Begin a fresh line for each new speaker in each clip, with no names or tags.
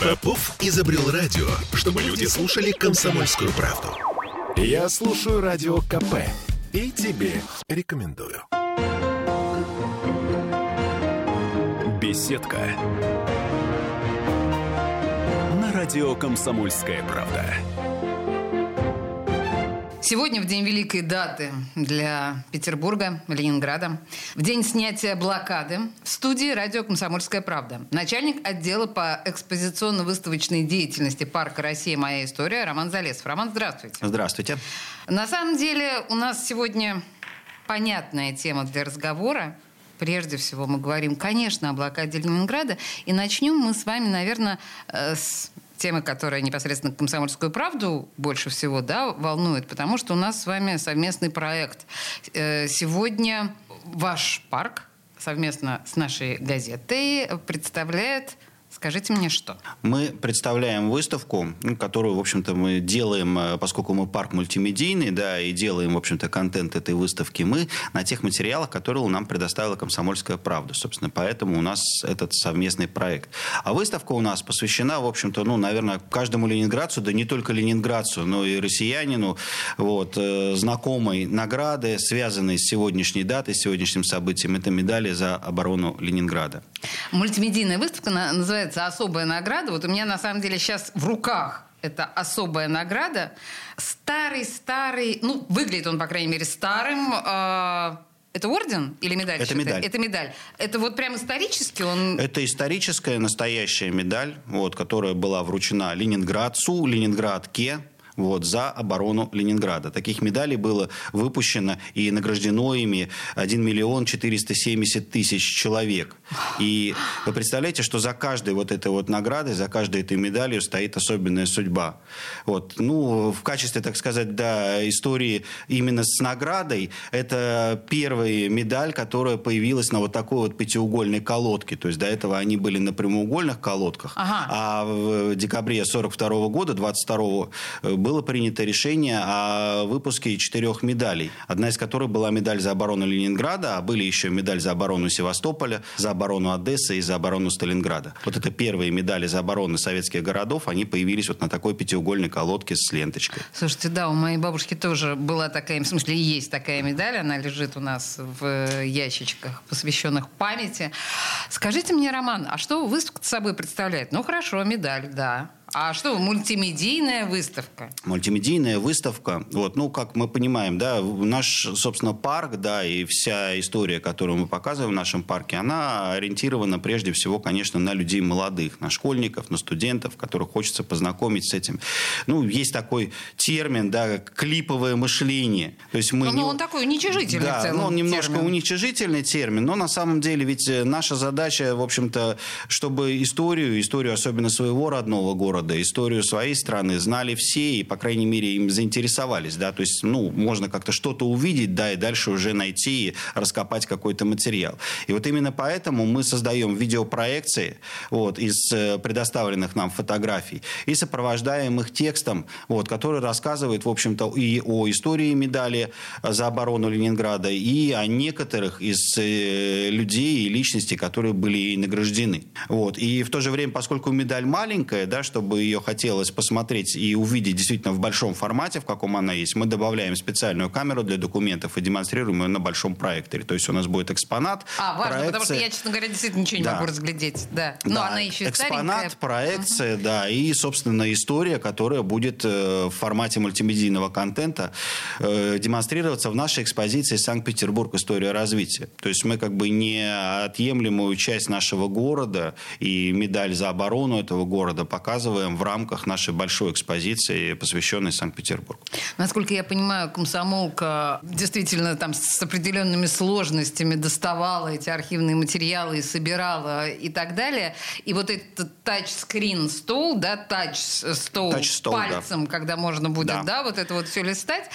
Попов изобрел радио, чтобы люди слушали комсомольскую правду. Я слушаю радио КП и тебе рекомендую. Беседка. На радио «Комсомольская правда».
Сегодня в день великой даты для Петербурга, Ленинграда, в день снятия блокады в студии радио «Комсомольская правда». Начальник отдела по экспозиционно-выставочной деятельности парка «Россия. Моя история» Роман Залесов. Роман, здравствуйте.
Здравствуйте.
На самом деле у нас сегодня понятная тема для разговора. Прежде всего мы говорим, конечно, о блокаде Ленинграда. И начнем мы с вами, наверное, э, с темы, которая непосредственно «Комсомольскую правду» больше всего да, волнует, потому что у нас с вами совместный проект. Э, сегодня ваш парк совместно с нашей газетой представляет Скажите мне, что?
Мы представляем выставку, ну, которую, в общем-то, мы делаем, э, поскольку мы парк мультимедийный, да, и делаем, в общем-то, контент этой выставки, мы на тех материалах, которые нам предоставила «Комсомольская правда». Собственно, поэтому у нас этот совместный проект. А выставка у нас посвящена, в общем-то, ну, наверное, каждому ленинградцу, да не только ленинградцу, но и россиянину, вот, э, знакомой награды, связанной с сегодняшней датой, с сегодняшним событием. Это медали за оборону Ленинграда.
Мультимедийная выставка называется называется «Особая награда». Вот у меня на самом деле сейчас в руках это особая награда. Старый-старый, ну, выглядит он, по крайней мере, старым. Э, это орден или медаль?
Это медаль.
Это медаль. Это вот прям исторически он...
Это историческая настоящая медаль, вот, которая была вручена Ленинградцу, Ленинградке, вот, за оборону Ленинграда. Таких медалей было выпущено и награждено ими 1 миллион 470 тысяч человек. И вы представляете, что за каждой вот этой вот наградой, за каждой этой медалью стоит особенная судьба. Вот. Ну, в качестве, так сказать, да, истории именно с наградой, это первая медаль, которая появилась на вот такой вот пятиугольной колодке. То есть до этого они были на прямоугольных колодках. Ага. А в декабре 42 года, 22 было принято решение о выпуске четырех медалей. Одна из которых была медаль за оборону Ленинграда, а были еще медаль за оборону Севастополя, за оборону Одессы и за оборону Сталинграда. Вот это первые медали за оборону советских городов, они появились вот на такой пятиугольной колодке с ленточкой.
Слушайте, да, у моей бабушки тоже была такая, в смысле, есть такая медаль, она лежит у нас в ящичках, посвященных памяти. Скажите мне, Роман, а что выставка собой представляет? Ну, хорошо, медаль, да. А что, мультимедийная выставка?
Мультимедийная выставка. Вот, ну, как мы понимаем, да, наш, собственно, парк, да, и вся история, которую мы показываем в нашем парке, она ориентирована прежде всего, конечно, на людей молодых, на школьников, на студентов, которых хочется познакомить с этим. Ну, есть такой термин, да, клиповое мышление.
То есть мы... Ну, не... он такой уничижительный
да, в целом ну, он немножко термин. уничижительный термин, но на самом деле ведь э, наша задача, в общем-то, чтобы историю, историю особенно своего родного города, города, историю своей страны знали все и, по крайней мере, им заинтересовались, да, то есть, ну, можно как-то что-то увидеть, да, и дальше уже найти и раскопать какой-то материал. И вот именно поэтому мы создаем видеопроекции вот, из э, предоставленных нам фотографий и сопровождаем их текстом, вот, который рассказывает, в общем-то, и о истории медали за оборону Ленинграда, и о некоторых из э, людей и личностей, которые были награждены. Вот. И в то же время, поскольку медаль маленькая, да, чтобы чтобы ее хотелось посмотреть и увидеть действительно в большом формате, в каком она есть, мы добавляем специальную камеру для документов и демонстрируем ее на большом проекторе. То есть у нас будет экспонат.
А, важно, проекция. потому что я, честно говоря, действительно ничего не да. могу разглядеть. Да. Но да. она еще
Экспонат,
старенькая.
проекция, угу. да, и, собственно, история, которая будет э, в формате мультимедийного контента э, демонстрироваться в нашей экспозиции «Санкт-Петербург. История развития». То есть мы как бы не отъемлемую часть нашего города и медаль за оборону этого города показываем делаем в рамках нашей большой экспозиции, посвященной Санкт-Петербургу.
Насколько я понимаю, комсомолка действительно там с определенными сложностями доставала эти архивные материалы и собирала и так далее. И вот этот тачскрин стол, да, тач-стол, тач пальцем, да. когда можно будет, да. да, вот это вот все листать.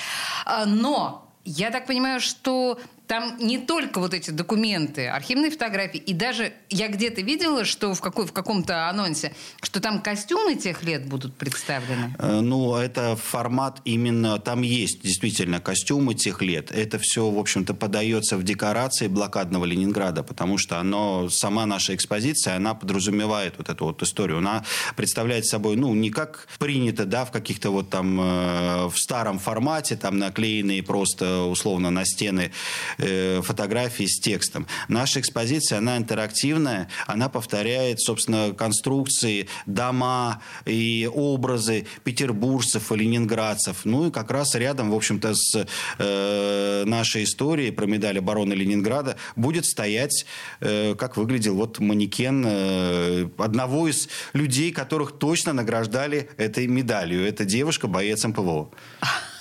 А, но я так понимаю, что там не только вот эти документы, архивные фотографии, и даже я где-то видела, что в, какой, в каком-то анонсе, что там костюмы тех лет будут представлены.
Э, ну, это формат именно, там есть действительно костюмы тех лет. Это все, в общем-то, подается в декорации блокадного Ленинграда, потому что оно, сама наша экспозиция, она подразумевает вот эту вот историю. Она представляет собой, ну, не как принято, да, в каких-то вот там, э, в старом формате, там наклеенные просто условно на стены э, фотографии с текстом. Наша экспозиция, она интерактивная, она повторяет, собственно, конструкции, дома и образы петербуржцев и ленинградцев. Ну и как раз рядом, в общем-то, с э, нашей историей про медаль обороны Ленинграда будет стоять, э, как выглядел вот манекен э, одного из людей, которых точно награждали этой медалью. Это девушка, боец МПВО.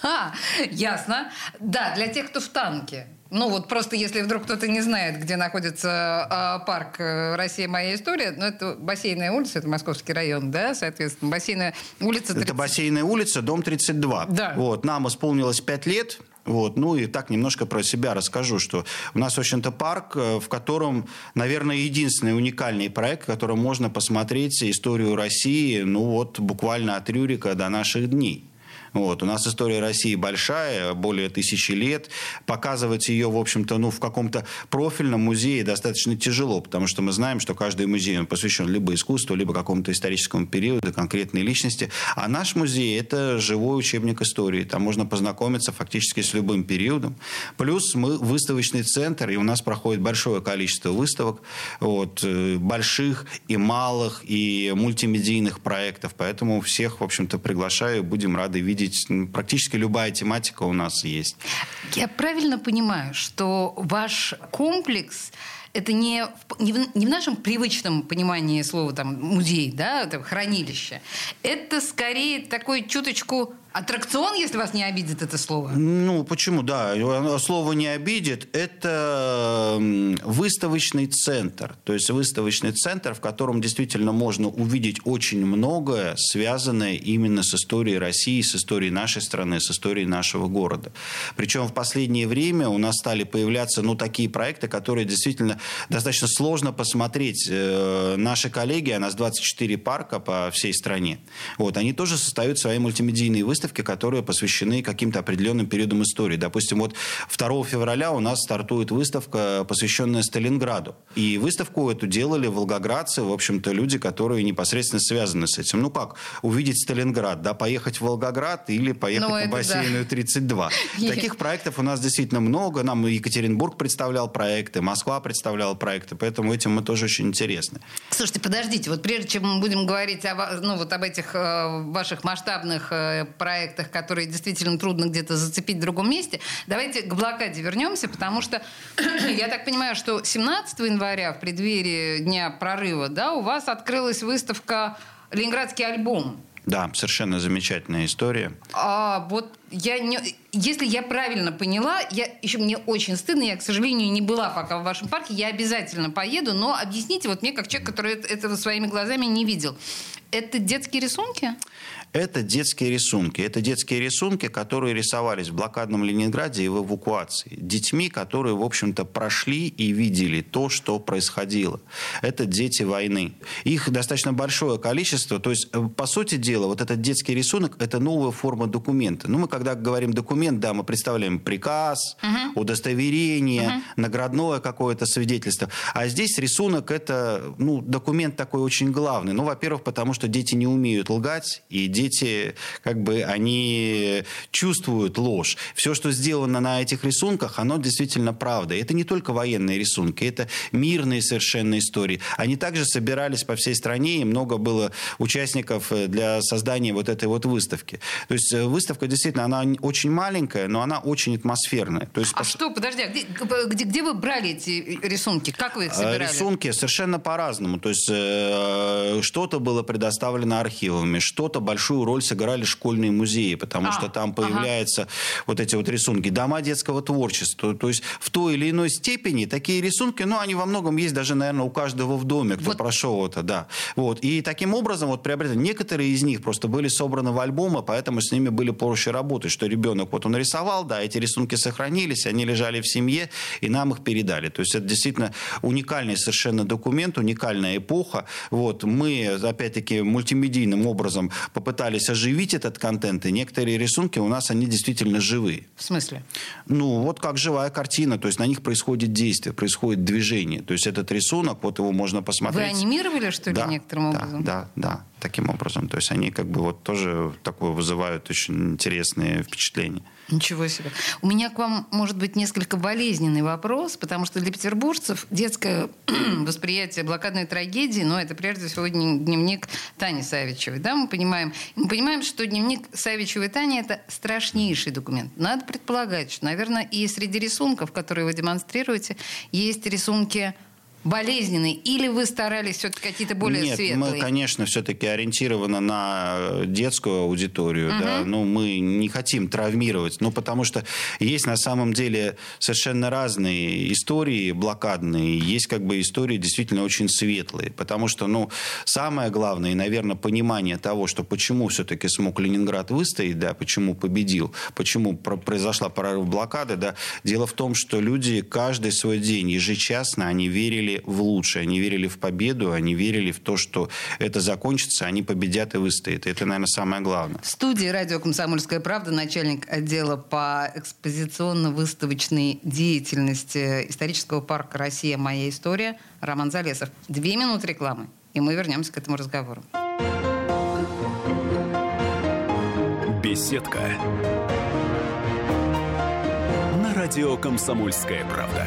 А, ясно. Да, для тех, кто в танке. Ну вот просто если вдруг кто-то не знает, где находится э, парк «Россия. Моя история», ну это бассейная улица, это Московский район, да, соответственно, бассейная улица... 30...
Это бассейная улица, дом 32.
Да.
Вот, нам исполнилось 5 лет, вот. Ну и так немножко про себя расскажу, что у нас, в общем-то, парк, э, в котором, наверное, единственный уникальный проект, в котором можно посмотреть историю России, ну вот буквально от Рюрика до наших дней. Вот. У нас история России большая, более тысячи лет. Показывать ее, в общем-то, ну, в каком-то профильном музее достаточно тяжело, потому что мы знаем, что каждый музей он посвящен либо искусству, либо какому-то историческому периоду, конкретной личности. А наш музей – это живой учебник истории. Там можно познакомиться фактически с любым периодом. Плюс мы выставочный центр, и у нас проходит большое количество выставок, вот, э, больших и малых, и мультимедийных проектов. Поэтому всех, в общем-то, приглашаю, будем рады видеть видеть, практически любая тематика у нас есть.
Я правильно понимаю, что ваш комплекс это не не, в, не в нашем привычном понимании слова там музей, да, это хранилище. Это скорее такой чуточку Аттракцион, если вас не обидит это слово?
Ну, почему, да. Слово не обидит. Это выставочный центр. То есть выставочный центр, в котором действительно можно увидеть очень многое, связанное именно с историей России, с историей нашей страны, с историей нашего города. Причем в последнее время у нас стали появляться, ну, такие проекты, которые действительно достаточно сложно посмотреть. Э, наши коллеги, а нас 24 парка по всей стране, вот, они тоже создают свои мультимедийные выставки, выставки, которые посвящены каким-то определенным периодам истории. Допустим, вот 2 февраля у нас стартует выставка, посвященная Сталинграду. И выставку эту делали волгоградцы, в общем-то, люди, которые непосредственно связаны с этим. Ну как, увидеть Сталинград, да, поехать в Волгоград или поехать ну, по бассейну да. 32. Таких проектов у нас действительно много. Нам Екатеринбург представлял проекты, Москва представляла проекты, поэтому этим мы тоже очень интересны.
Слушайте, подождите, вот прежде чем мы будем говорить о, ну, вот об этих э, ваших масштабных э, проектах, проектах, которые действительно трудно где-то зацепить в другом месте. Давайте к блокаде вернемся, потому что я так понимаю, что 17 января в преддверии Дня прорыва да, у вас открылась выставка «Ленинградский альбом».
Да, совершенно замечательная история.
А вот я не, если я правильно поняла, я еще мне очень стыдно, я, к сожалению, не была пока в вашем парке, я обязательно поеду, но объясните вот мне, как человек, который этого своими глазами не видел. Это детские рисунки?
Это детские рисунки. Это детские рисунки, которые рисовались в блокадном Ленинграде и в эвакуации. Детьми, которые, в общем-то, прошли и видели то, что происходило. Это дети войны. Их достаточно большое количество. То есть, э, по сути дела, вот этот детский рисунок – это новая форма документа. Ну, мы когда говорим документ, да, мы представляем приказ, угу. удостоверение, угу. наградное какое-то свидетельство. А здесь рисунок – это ну, документ такой очень главный. Ну, во-первых, потому что дети не умеют лгать, и дети дети, как бы, они чувствуют ложь. Все, что сделано на этих рисунках, оно действительно правда. Это не только военные рисунки, это мирные совершенно истории. Они также собирались по всей стране, и много было участников э, для создания вот этой вот выставки. То есть э, выставка действительно, она очень маленькая, но она очень атмосферная. То есть,
а по... что, подожди, а где, где, где вы брали эти рисунки? Как вы их собирали?
Рисунки совершенно по-разному. То есть э, что-то было предоставлено архивами, что-то большую большую роль сыграли школьные музеи, потому а, что там появляются ага. вот эти вот рисунки. Дома детского творчества. То есть в той или иной степени такие рисунки, ну, они во многом есть даже, наверное, у каждого в доме, кто вот. прошел это, да. Вот. И таким образом вот приобретали. Некоторые из них просто были собраны в альбомы, поэтому с ними были проще работать, что ребенок вот он рисовал, да, эти рисунки сохранились, они лежали в семье, и нам их передали. То есть это действительно уникальный совершенно документ, уникальная эпоха. Вот. Мы, опять-таки, мультимедийным образом попытались оживить этот контент, и некоторые рисунки у нас, они действительно живые.
В смысле?
Ну, вот как живая картина, то есть на них происходит действие, происходит движение. То есть этот рисунок, вот его можно посмотреть.
Вы анимировали, что ли,
да,
некоторым образом?
Да, да, да, таким образом. То есть они как бы вот тоже такое вызывают очень интересные впечатления.
Ничего себе. У меня к вам, может быть, несколько болезненный вопрос, потому что для петербуржцев детское восприятие блокадной трагедии, ну, это прежде всего дневник Тани Савичевой. Да, мы понимаем, мы понимаем, что дневник Савичевой Тани – это страшнейший документ. Надо предполагать, что, наверное, и среди рисунков, которые вы демонстрируете, есть рисунки болезненный? Или вы старались все-таки какие-то более
Нет,
светлые?
мы, конечно, все-таки ориентированы на детскую аудиторию. Угу. Да? Ну, мы не хотим травмировать. Ну, потому что есть на самом деле совершенно разные истории блокадные. Есть как бы истории действительно очень светлые. Потому что, ну, самое главное, и, наверное, понимание того, что почему все-таки смог Ленинград выстоять, да, почему победил, почему произошла прорыв блокады, да, дело в том, что люди каждый свой день ежечасно они верили в лучшее, они верили в победу, они верили в то, что это закончится, они победят и выстоят. это, наверное, самое главное.
В студии радио «Комсомольская правда» начальник отдела по экспозиционно-выставочной деятельности исторического парка «Россия. Моя история» Роман Залесов. Две минуты рекламы, и мы вернемся к этому разговору.
Беседка. На радио «Комсомольская правда».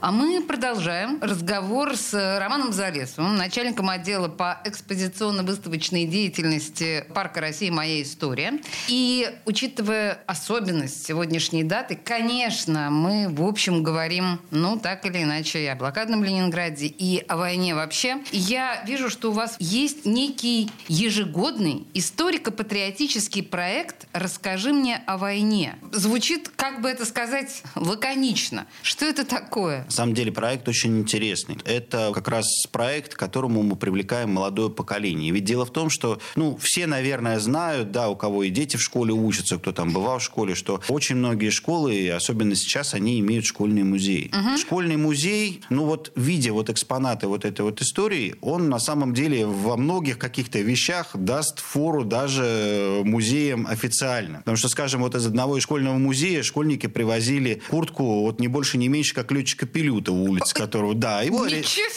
А мы продолжаем разговор с Романом Залесовым, начальником отдела по экспозиционно-выставочной деятельности Парка России «Моя история». И учитывая особенность сегодняшней даты, конечно, мы, в общем, говорим, ну, так или иначе, и о блокадном Ленинграде, и о войне вообще. Я вижу, что у вас есть некий ежегодный историко-патриотический проект «Расскажи мне о войне». Звучит, как бы это сказать, лаконично. Что это такое?
На самом деле проект очень интересный. Это как раз проект, к которому мы привлекаем молодое поколение. Ведь дело в том, что, ну, все, наверное, знают, да, у кого и дети в школе учатся, кто там бывал в школе, что очень многие школы, особенно сейчас, они имеют школьные музеи. Угу. Школьный музей, ну вот, видя вот экспонаты вот этой вот истории, он на самом деле во многих каких-то вещах даст фору даже музеям официально. Потому что, скажем, вот из одного школьного музея школьники привозили куртку вот не больше, не меньше, как летчика Пилюта, улица которого, да, его,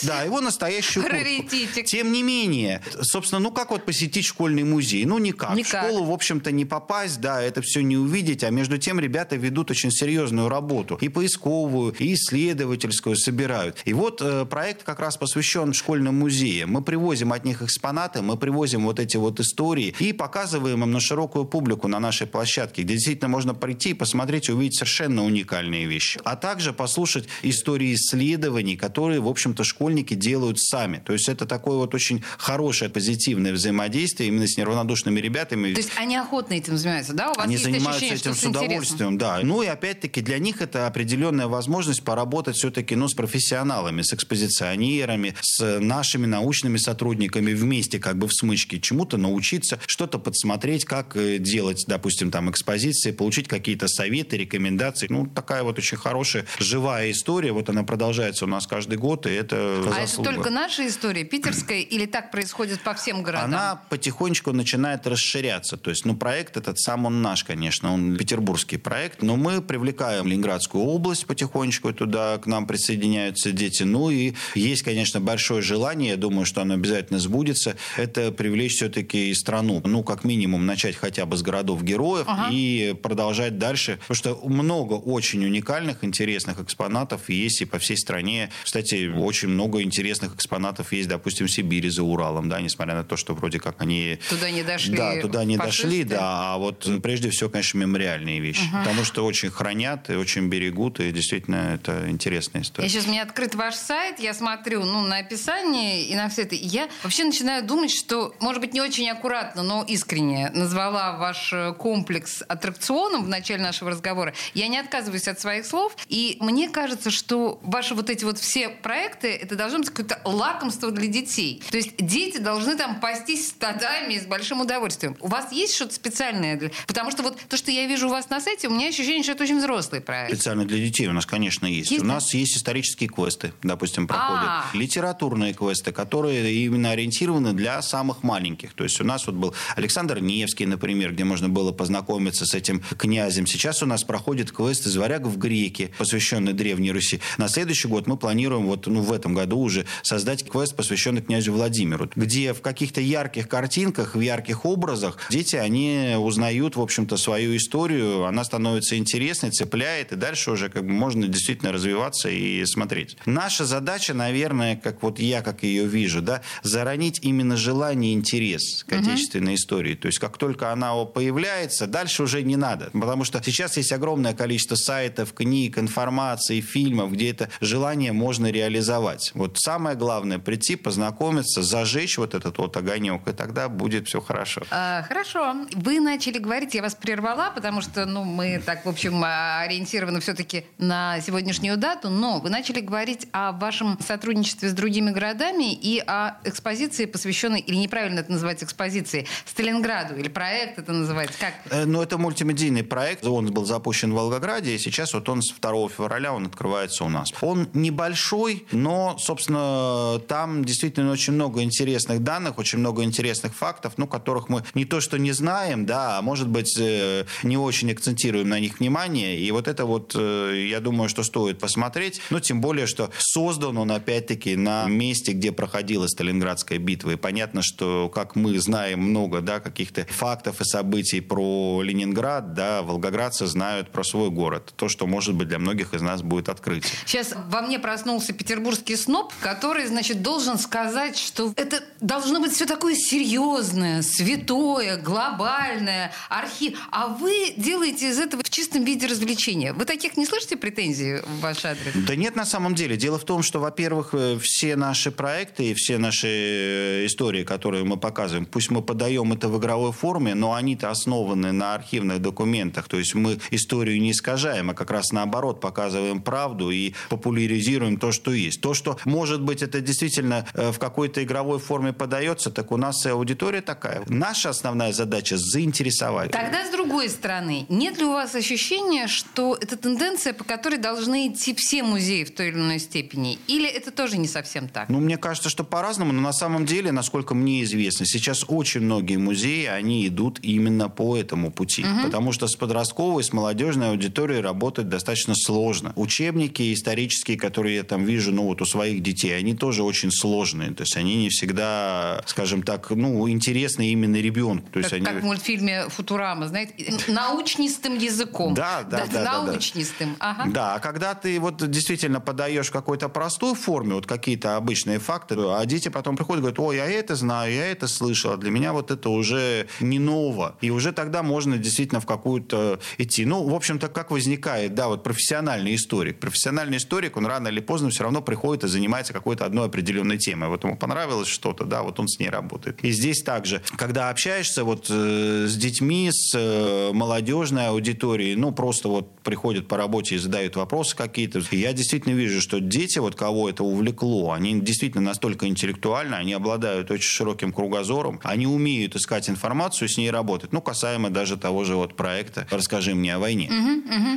да, его настоящую куртку. Тем не менее, собственно, ну как вот посетить школьный музей? Ну никак. никак. В школу, в общем-то, не попасть, да, это все не увидеть, а между тем ребята ведут очень серьезную работу. И поисковую, и исследовательскую собирают. И вот э, проект как раз посвящен школьным музеям. Мы привозим от них экспонаты, мы привозим вот эти вот истории и показываем им на широкую публику на нашей площадке, где действительно можно прийти и посмотреть и увидеть совершенно уникальные вещи. А также послушать истории истории исследований, которые, в общем-то, школьники делают сами. То есть это такое вот очень хорошее, позитивное взаимодействие именно с неравнодушными ребятами.
То есть они охотно этим занимаются, да? У вас
они
есть
занимаются
ощущение,
этим с удовольствием, да. Ну и опять-таки для них это определенная возможность поработать все-таки ну, с профессионалами, с экспозиционерами, с нашими научными сотрудниками вместе как бы в смычке, чему-то научиться, что-то подсмотреть, как э, делать, допустим, там экспозиции, получить какие-то советы, рекомендации. Ну, такая вот очень хорошая, живая история вот она продолжается у нас каждый год, и это
А
заслуга.
это только наша история, питерская, или так происходит по всем городам?
Она потихонечку начинает расширяться. То есть, ну, проект этот сам он наш, конечно, он петербургский проект, но мы привлекаем Ленинградскую область потихонечку туда, к нам присоединяются дети. Ну и есть, конечно, большое желание, я думаю, что оно обязательно сбудется, это привлечь все-таки и страну. Ну, как минимум, начать хотя бы с городов-героев
Ага.
и продолжать дальше. Потому что много очень уникальных, интересных экспонатов есть и по всей стране. Кстати, очень много интересных экспонатов есть, допустим, в Сибири за Уралом, да, несмотря на то, что вроде как они...
Туда не дошли
Да, туда не
фашисты.
дошли, да, а вот прежде всего, конечно, мемориальные вещи. Потому что очень хранят и очень берегут, и действительно это интересная история.
Я сейчас, у меня открыт ваш сайт, я смотрю ну, на описание и на все это. И Я вообще начинаю думать, что, может быть, не очень аккуратно, но искренне назвала ваш э, комплекс аттракционом в начале нашего разговора. Я не отказываюсь от своих слов. И мне кажется, что ваши вот эти вот все проекты, это должно быть какое-то лакомство для детей. То есть дети должны там пастись стадами с большим удовольствием. У вас есть что-то специальное? Для... Потому что вот то, что я вижу у вас на сайте, у меня ощущение, что это очень взрослый проект.
Специально для детей у нас, конечно, есть.
Есть,
у
да?
нас есть исторические квесты, допустим, проходят.
А.
Литературные квесты, которые именно ориентированы для самых маленьких. То есть у нас вот был Александр Невский, например, где можно было познакомиться с этим князем. Сейчас у нас проходит квест из «Варягов греки», посвященный Древней Руси. На следующий год мы планируем, вот ну, в этом году уже, создать квест, посвященный князю Владимиру, где в каких-то ярких картинках, в ярких образах дети, они узнают, в общем-то, свою историю, она становится интересной, цепляет, и дальше уже как бы можно действительно развиваться и смотреть. Наша задача, наверное, как вот я как ее вижу, да, заронить именно желание и интерес к отечественной истории. То есть как только она появляется, дальше уже не надо. Потому что сейчас есть огромное количество сайтов, книг, информации, фильмов, где это желание можно реализовать. Вот самое главное прийти, познакомиться, зажечь вот этот вот огонек, и тогда будет все хорошо.
А, хорошо. Вы начали говорить, я вас прервала, потому что ну, мы так, в общем, а, ориентированы все-таки на сегодняшнюю дату, но вы начали говорить о вашем сотрудничестве с другими городами и о экспозиции, посвященной, или неправильно это называть экспозицией, Сталинграду, или проект это называется, как?
Э, Ну, это мультимедийный проект. Он был запущен в Волгограде, и сейчас вот он с 2 февраля он открывается у нас. Он небольшой, но, собственно, там действительно очень много интересных данных, очень много интересных фактов, ну, которых мы не то что не знаем, да, а может быть, э, не очень акцентируем на них внимание. И вот это вот, э, я думаю, что стоит посмотреть. Ну, тем более, что создан он, опять-таки, на месте, где проходила Сталинградская битва. И понятно, что, как мы знаем много, да, каких-то фактов и событий про Ленинград, да, волгоградцы знают про свой город. То, что, может быть, для многих из нас будет открытие.
Сейчас во мне проснулся петербургский сноб, который, значит, должен сказать, что это должно быть все такое серьезное, святое, глобальное, архив. А вы делаете из этого в чистом виде развлечения. Вы таких не слышите претензий в ваш адрес?
Да нет, на самом деле. Дело в том, что, во-первых, э, все наши проекты и все наши э, истории, которые мы показываем, пусть мы подаем это в игровой форме, но они-то основаны на архивных документах. То есть мы историю не искажаем, а как раз наоборот показываем правду и популяризируем то, что есть. То, что, может быть, это действительно э, в какой-то игровой форме подается, так у нас и аудитория такая. Наша основная задача заинтересовать.
Тогда, с другой стороны, нет ли у вас ощущения, что это тенденция, по которой должны идти все музеи в той или иной степени? Или это тоже не совсем так?
Ну, мне кажется, что по-разному, но на самом деле, насколько мне известно, сейчас очень многие музеи, они идут именно по этому пути. Потому что с подростковой, с молодежной аудиторией работать достаточно сложно. Учебники исторические, которые я там вижу, ну, вот у своих детей, они тоже очень сложные. То есть они не всегда, скажем так, ну, интересны именно ребенку. То есть
Как,
они...
как в мультфильме «Футурама», знаете, научнистым языком.
Да, да, да, да, да.
Научнистым, ага.
Да, а когда ты вот действительно подаешь в какой-то простой форме вот какие-то обычные факты, а дети потом приходят и говорят, ой, я это знаю, я это слышал, а для меня вот это уже не ново. И уже тогда можно действительно в какую-то идти. Ну, в общем-то, как возникает, да, вот профессиональный историк. Профессиональный историк, он рано или поздно все равно приходит и занимается какой-то одной определенной темой. Вот ему понравилось что-то, да, вот он с ней работает. И здесь также, когда общаешься вот э, с детьми, с э, молодежной аудиторией, ну, просто вот приходят по работе и задают вопросы какие-то. И я действительно вижу, что дети, вот кого это увлекло, они действительно настолько интеллектуальны, они обладают очень широким кругозором, они умеют искать информацию, с ней работать. Ну, касаемо даже того же вот проекта «Расскажи мне о войне».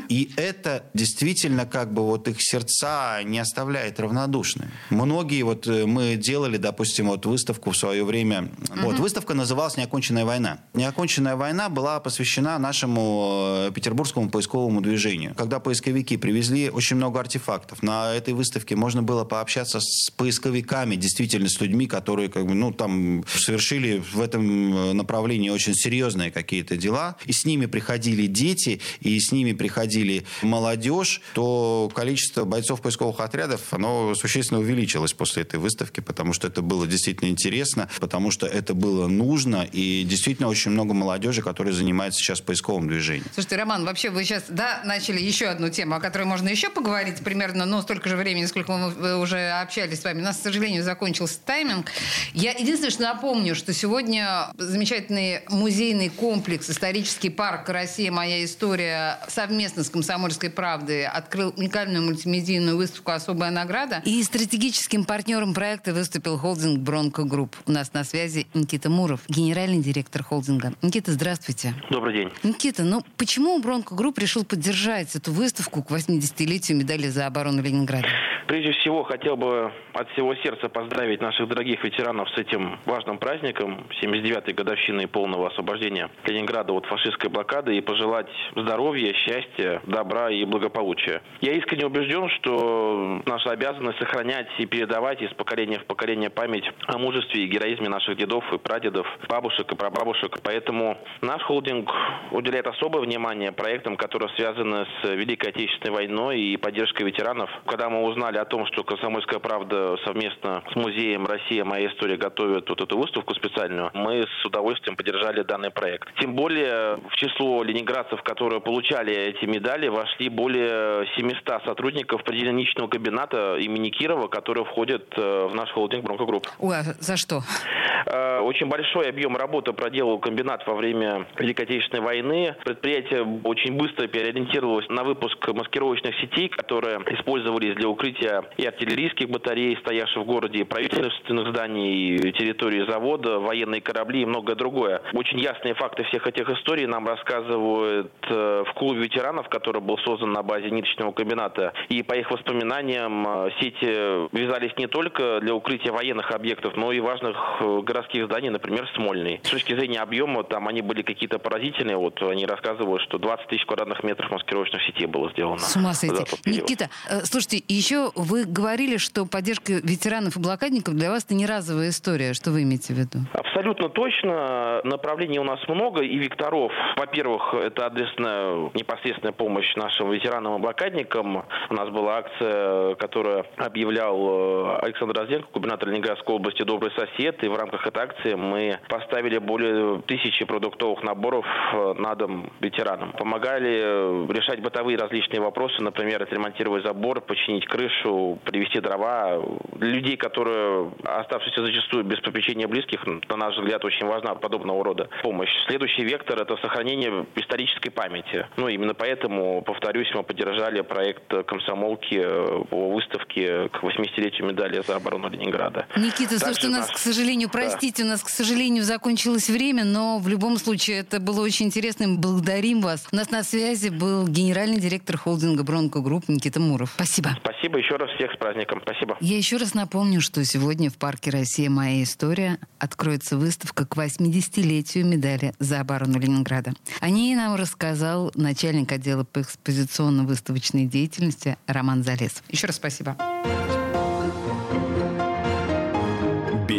И это действительно как бы вот их их сердца не оставляет равнодушными. Многие, вот э, мы делали, допустим, вот выставку в свое время. Угу. Вот, выставка называлась «Неоконченная война». «Неоконченная война» была посвящена нашему э, петербургскому поисковому движению. Когда поисковики привезли очень много артефактов, на этой выставке можно было пообщаться с поисковиками, действительно, с людьми, которые как бы, ну, там совершили в этом э, направлении очень серьезные какие-то дела. И с ними приходили дети, и с ними приходили молодежь, то количество бойцов поисковых отрядов, оно существенно увеличилось после этой выставки, потому что это было действительно интересно, потому что это было нужно, и действительно очень много молодежи, которая занимается сейчас поисковым движением.
Слушайте, Роман, вообще вы сейчас, да, начали еще одну тему, о которой можно еще поговорить примерно, ну, столько же времени, сколько мы уже общались с вами. У нас, к сожалению, закончился тайминг. Я единственное, что напомню, что сегодня замечательный музейный комплекс, исторический парк «Россия. Моя история» совместно с «Комсомольской правдой» открыл уникальную мультимедийную выставку «Особая награда». И стратегическим партнером проекта выступил холдинг «Бронко Групп». У нас на связи Никита Муров, генеральный директор холдинга. Никита, здравствуйте.
Добрый день.
Никита, ну почему «Бронко Групп» решил поддержать эту выставку к 80-летию медали за оборону Ленинграда?
Прежде всего, хотел бы от всего сердца поздравить наших дорогих ветеранов с этим важным праздником, 79-й годовщиной полного освобождения Ленинграда от фашистской блокады и пожелать здоровья, счастья, добра и благополучия. Я искренне убежден, что наша обязанность сохранять и передавать из поколения в поколение память о мужестве и героизме наших дедов и прадедов, бабушек и прабабушек. Поэтому наш холдинг уделяет особое внимание проектам, которые связаны с Великой Отечественной войной и поддержкой ветеранов. Когда мы узнали о том, что «Комсомольская правда» совместно с музеем «Россия. Моя история» готовит вот эту выставку специальную, мы с удовольствием поддержали данный проект. Тем более в число ленинградцев, которые получали эти медали, вошли более 700 сотрудников предельничного кабината имени Кирова, которые входят э, в наш холдинг «Бронкогрупп».
Ой, а за что?
Э, очень большой объем работы проделал комбинат во время Великой Отечественной войны. Предприятие очень быстро переориентировалось на выпуск маскировочных сетей, которые использовались для укрытия и артиллерийских батарей, стоявших в городе, и правительственных зданий, и территории завода, военные корабли и многое другое. Очень ясные факты всех этих историй нам рассказывают э, в клубе ветеранов, который был создан на базе ниточного комбината. И по их воспоминаниям э, сети вязались не только для укрытия военных объектов, но и важных городских зданий, например, Смольный. С точки зрения объема, там они были какие-то поразительные. Вот они рассказывают, что 20 тысяч квадратных метров маскировочных сетей было сделано.
С ума сойти. Никита, э, слушайте, еще вы говорили, что поддержка ветеранов и блокадников для вас это не разовая история. Что вы имеете в виду?
Абсолютно точно. Направлений у нас много и векторов. Во-первых, это адресная непосредственная помощь нашим ветеранам и блокадникам. У нас была акция, которую объявлял э, Александр Розденко, губернатор Ленинградской области «Добрый сосед». И в рамках этой акции мы поставили более тысячи продуктовых наборов э, на дом ветеранам. Помогали э, решать бытовые различные вопросы, например, отремонтировать забор, починить крышу, привезти дрова. Для людей, которые, оставшиеся зачастую без попечения близких, на наш взгляд, очень важна подобного рода помощь. Следующий вектор – это сохранение исторической памяти. Ну, именно поэтому, повторюсь, мы поддержали проект комсомолки э, по выставке к 80-летию медали за оборону Ленинграда.
Никита, слушайте, у нас, к сожалению, простите, у нас, к сожалению, закончилось время, но в любом случае это было очень интересно. Мы благодарим вас. У нас на связи был генеральный директор холдинга «Бронко Групп» Никита Муров. Спасибо.
Спасибо еще раз всех с праздником. Спасибо.
Я еще раз напомню, что сегодня в парке «Россия. Моя история» откроется выставка к 80-летию медали за оборону Ленинграда. О ней нам рассказал начальник отдела по экспозиционно-выставочной деятельности Роман Залес. Еще раз спасибо.